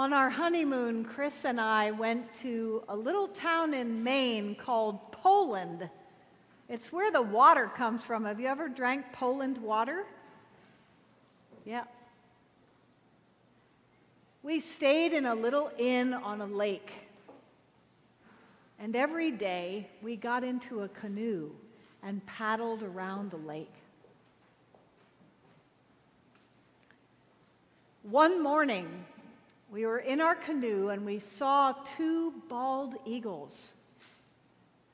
On our honeymoon, Chris and I went to a little town in Maine called Poland. It's where the water comes from. Have you ever drank Poland water? Yeah. We stayed in a little inn on a lake. And every day we got into a canoe and paddled around the lake. One morning, we were in our canoe and we saw two bald eagles.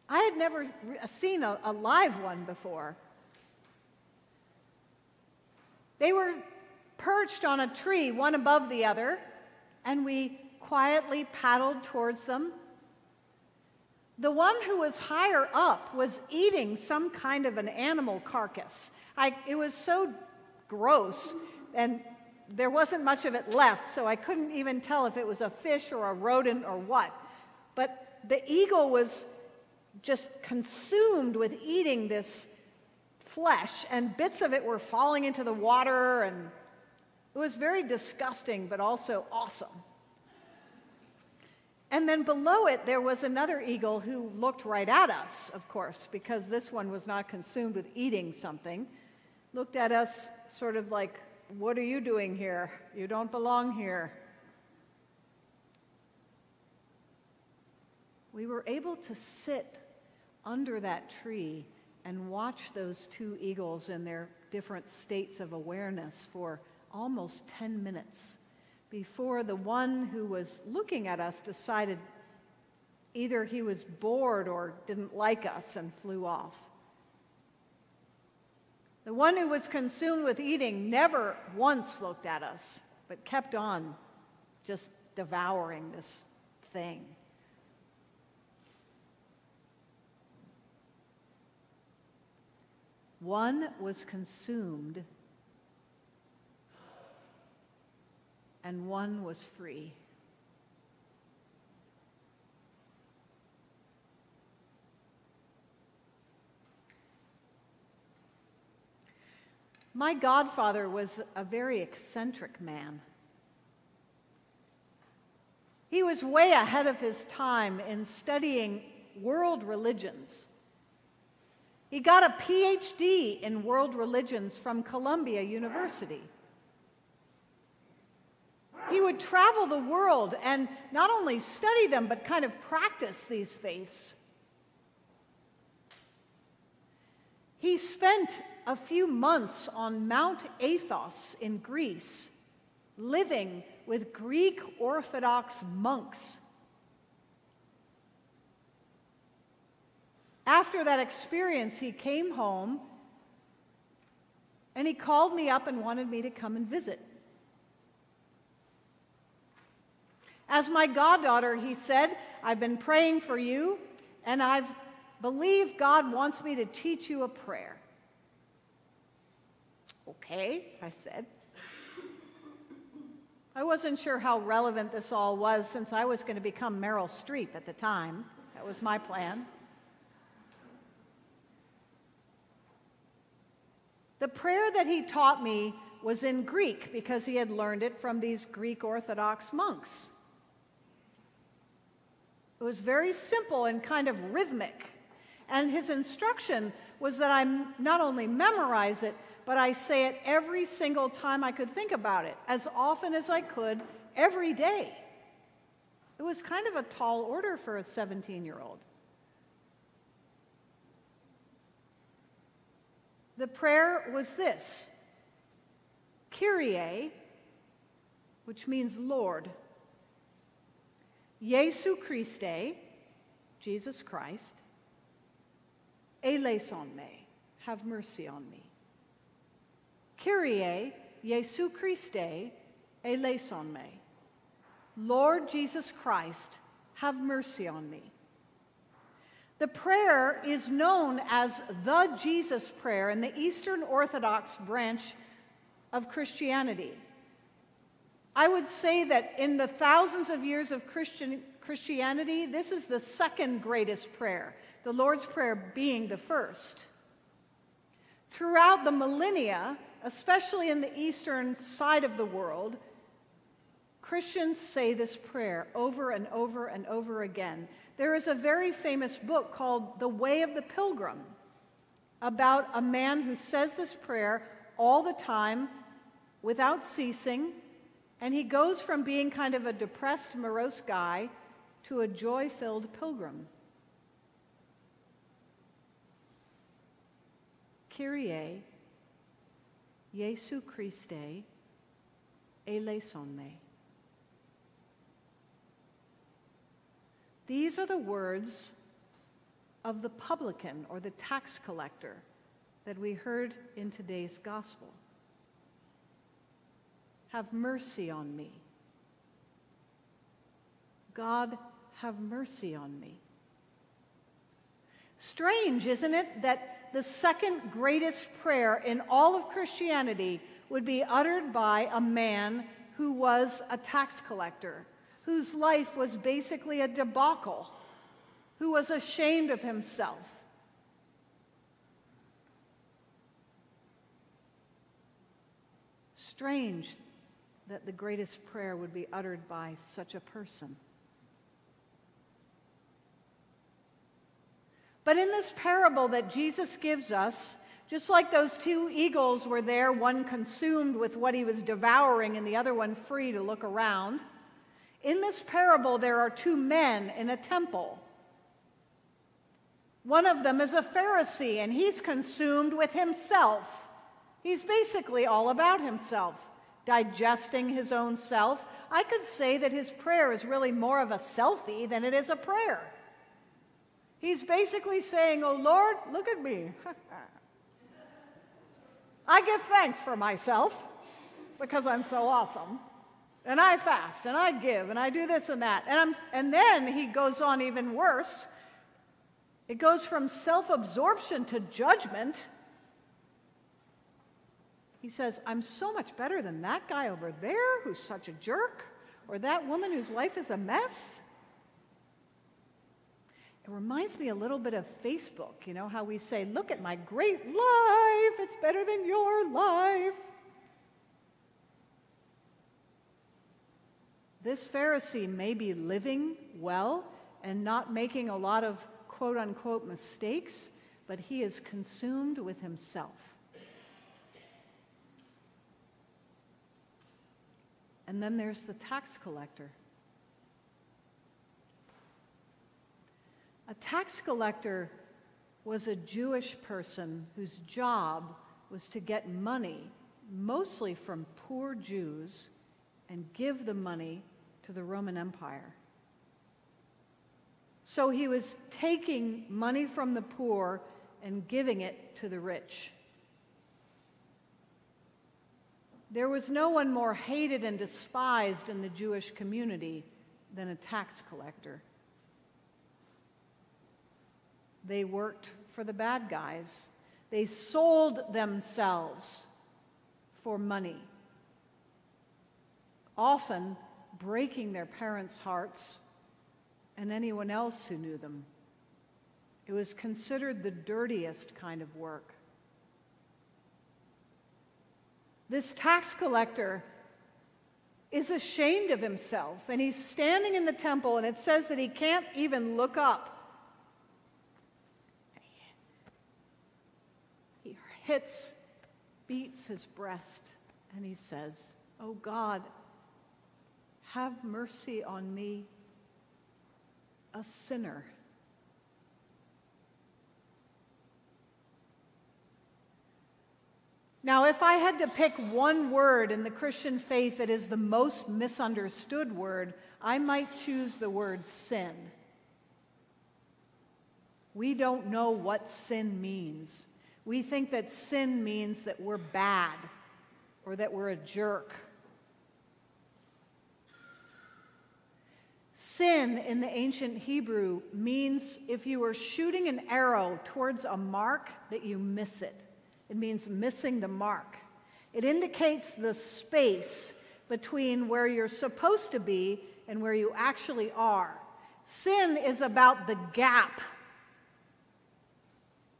I had never seen a, a live one before. They were perched on a tree, one above the other, and we quietly paddled towards them. The one who was higher up was eating some kind of an animal carcass. I, it was so gross, and there wasn't much of it left, so I couldn't even tell if it was a fish or a rodent or what. But the eagle was just consumed with eating this flesh, and bits of it were falling into the water, and it was very disgusting, but also awesome. And then below it, there was another eagle who looked right at us, of course, because this one was not consumed with eating something. Looked at us sort of like, what are you doing here? You don't belong here. We were able to sit under that tree and watch those two eagles in their different states of awareness for almost 10 minutes before the one who was looking at us decided either he was bored or didn't like us and flew off. The one who was consumed with eating never once looked at us, but kept on just devouring this thing. One was consumed, and one was free. My godfather was a very eccentric man. He was way ahead of his time in studying world religions. He got a PhD in world religions from Columbia University. He would travel the world and not only study them, but kind of practice these faiths. He spent a few months on Mount Athos in Greece, living with Greek Orthodox monks. After that experience, he came home and he called me up and wanted me to come and visit. As my goddaughter, he said, I've been praying for you, and I've believed God wants me to teach you a prayer. Okay, I said. I wasn't sure how relevant this all was since I was going to become Meryl Streep at the time. That was my plan. The prayer that he taught me was in Greek because he had learned it from these Greek Orthodox monks. It was very simple and kind of rhythmic. And his instruction was that I not only memorize it, but I say it every single time I could think about it, as often as I could, every day. It was kind of a tall order for a 17 year old. The prayer was this Kyrie, which means Lord, Jesu Christe, Jesus Christ, eleison me, have mercy on me. Kyrie Jesu Christe, eleison me. Lord Jesus Christ, have mercy on me. The prayer is known as the Jesus Prayer in the Eastern Orthodox branch of Christianity. I would say that in the thousands of years of Christian, Christianity, this is the second greatest prayer, the Lord's Prayer being the first. Throughout the millennia, especially in the eastern side of the world, Christians say this prayer over and over and over again. There is a very famous book called The Way of the Pilgrim about a man who says this prayer all the time without ceasing, and he goes from being kind of a depressed, morose guy to a joy filled pilgrim. Kyrie, Jesu Christe, eleison me. These are the words of the publican or the tax collector that we heard in today's gospel. Have mercy on me. God, have mercy on me. Strange, isn't it, that the second greatest prayer in all of Christianity would be uttered by a man who was a tax collector, whose life was basically a debacle, who was ashamed of himself. Strange that the greatest prayer would be uttered by such a person. But in this parable that Jesus gives us, just like those two eagles were there, one consumed with what he was devouring and the other one free to look around, in this parable there are two men in a temple. One of them is a Pharisee and he's consumed with himself. He's basically all about himself, digesting his own self. I could say that his prayer is really more of a selfie than it is a prayer. He's basically saying, Oh Lord, look at me. I give thanks for myself because I'm so awesome. And I fast and I give and I do this and that. And, I'm, and then he goes on even worse. It goes from self absorption to judgment. He says, I'm so much better than that guy over there who's such a jerk, or that woman whose life is a mess. It reminds me a little bit of Facebook, you know, how we say, Look at my great life, it's better than your life. This Pharisee may be living well and not making a lot of quote unquote mistakes, but he is consumed with himself. And then there's the tax collector. A tax collector was a Jewish person whose job was to get money, mostly from poor Jews, and give the money to the Roman Empire. So he was taking money from the poor and giving it to the rich. There was no one more hated and despised in the Jewish community than a tax collector. They worked for the bad guys. They sold themselves for money, often breaking their parents' hearts and anyone else who knew them. It was considered the dirtiest kind of work. This tax collector is ashamed of himself, and he's standing in the temple, and it says that he can't even look up hits, beats his breast, and he says, Oh God, have mercy on me, a sinner. Now, if I had to pick one word in the Christian faith that is the most misunderstood word, I might choose the word sin. We don't know what sin means. We think that sin means that we're bad or that we're a jerk. Sin in the ancient Hebrew means if you are shooting an arrow towards a mark, that you miss it. It means missing the mark. It indicates the space between where you're supposed to be and where you actually are. Sin is about the gap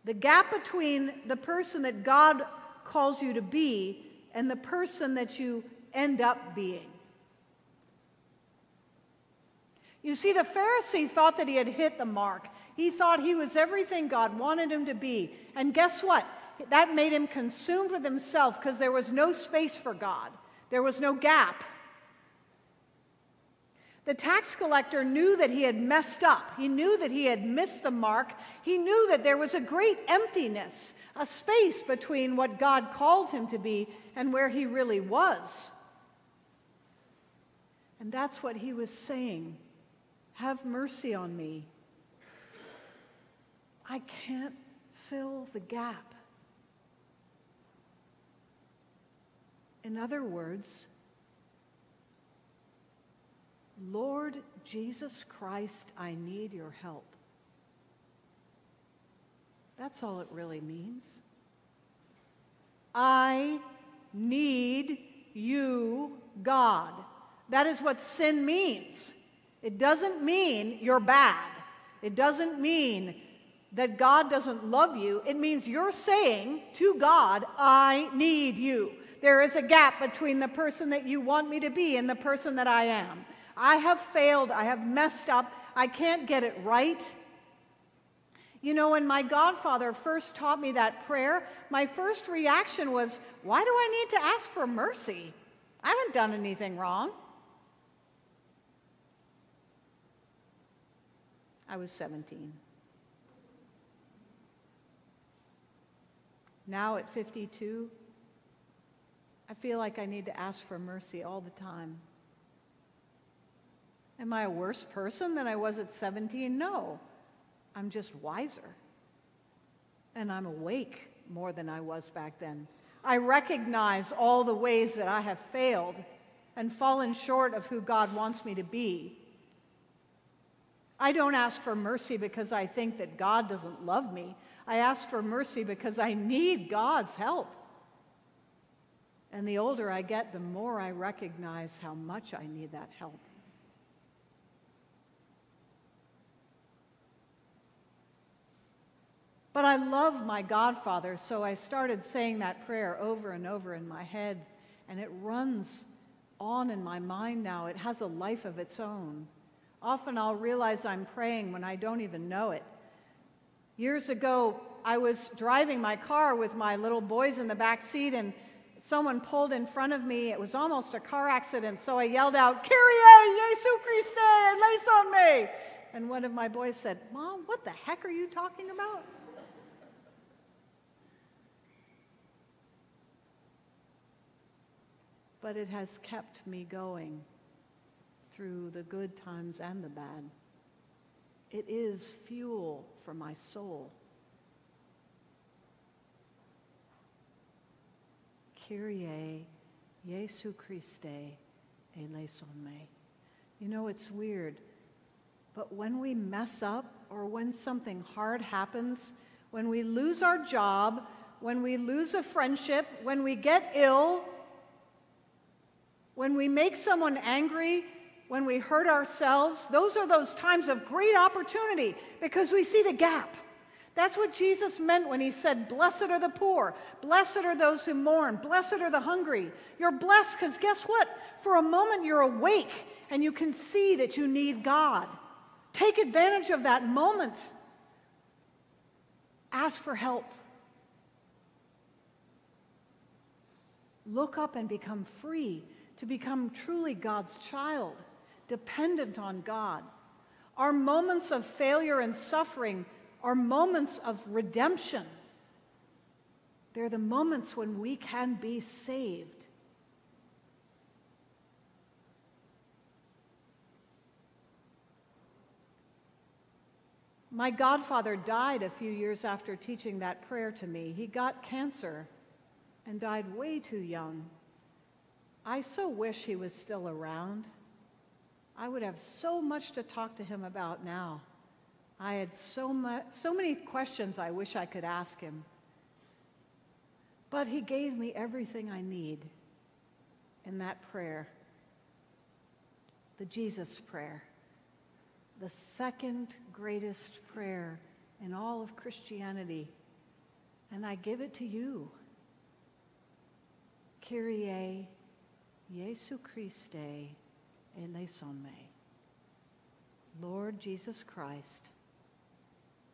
the gap between the person that God calls you to be and the person that you end up being. You see, the Pharisee thought that he had hit the mark. He thought he was everything God wanted him to be. And guess what? That made him consumed with himself because there was no space for God, there was no gap. The tax collector knew that he had messed up. He knew that he had missed the mark. He knew that there was a great emptiness, a space between what God called him to be and where he really was. And that's what he was saying Have mercy on me. I can't fill the gap. In other words, Lord Jesus Christ, I need your help. That's all it really means. I need you, God. That is what sin means. It doesn't mean you're bad. It doesn't mean that God doesn't love you. It means you're saying to God, I need you. There is a gap between the person that you want me to be and the person that I am. I have failed. I have messed up. I can't get it right. You know, when my godfather first taught me that prayer, my first reaction was, Why do I need to ask for mercy? I haven't done anything wrong. I was 17. Now at 52, I feel like I need to ask for mercy all the time. Am I a worse person than I was at 17? No. I'm just wiser. And I'm awake more than I was back then. I recognize all the ways that I have failed and fallen short of who God wants me to be. I don't ask for mercy because I think that God doesn't love me. I ask for mercy because I need God's help. And the older I get, the more I recognize how much I need that help. But I love my Godfather, so I started saying that prayer over and over in my head, and it runs on in my mind now. It has a life of its own. Often I'll realize I'm praying when I don't even know it. Years ago, I was driving my car with my little boys in the back seat, and someone pulled in front of me. It was almost a car accident, so I yelled out, Kyrie, Jesu Christe, eleison me. And one of my boys said, Mom, what the heck are you talking about? But it has kept me going through the good times and the bad. It is fuel for my soul. Kyrie Jesu Christe eleison me. You know, it's weird, but when we mess up or when something hard happens, when we lose our job, when we lose a friendship, when we get ill, when we make someone angry, when we hurt ourselves, those are those times of great opportunity because we see the gap. That's what Jesus meant when he said, Blessed are the poor, blessed are those who mourn, blessed are the hungry. You're blessed because guess what? For a moment you're awake and you can see that you need God. Take advantage of that moment. Ask for help. Look up and become free to become truly God's child, dependent on God. Our moments of failure and suffering are moments of redemption. They're the moments when we can be saved. My godfather died a few years after teaching that prayer to me. He got cancer and died way too young. I so wish he was still around. I would have so much to talk to him about now. I had so, much, so many questions I wish I could ask him. But he gave me everything I need in that prayer the Jesus prayer, the second greatest prayer in all of Christianity. And I give it to you. Kyrie Jesu Christe eleison me. Lord Jesus Christ,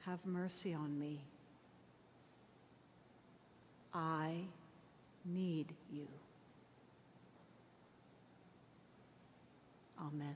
have mercy on me. I need you. Amen.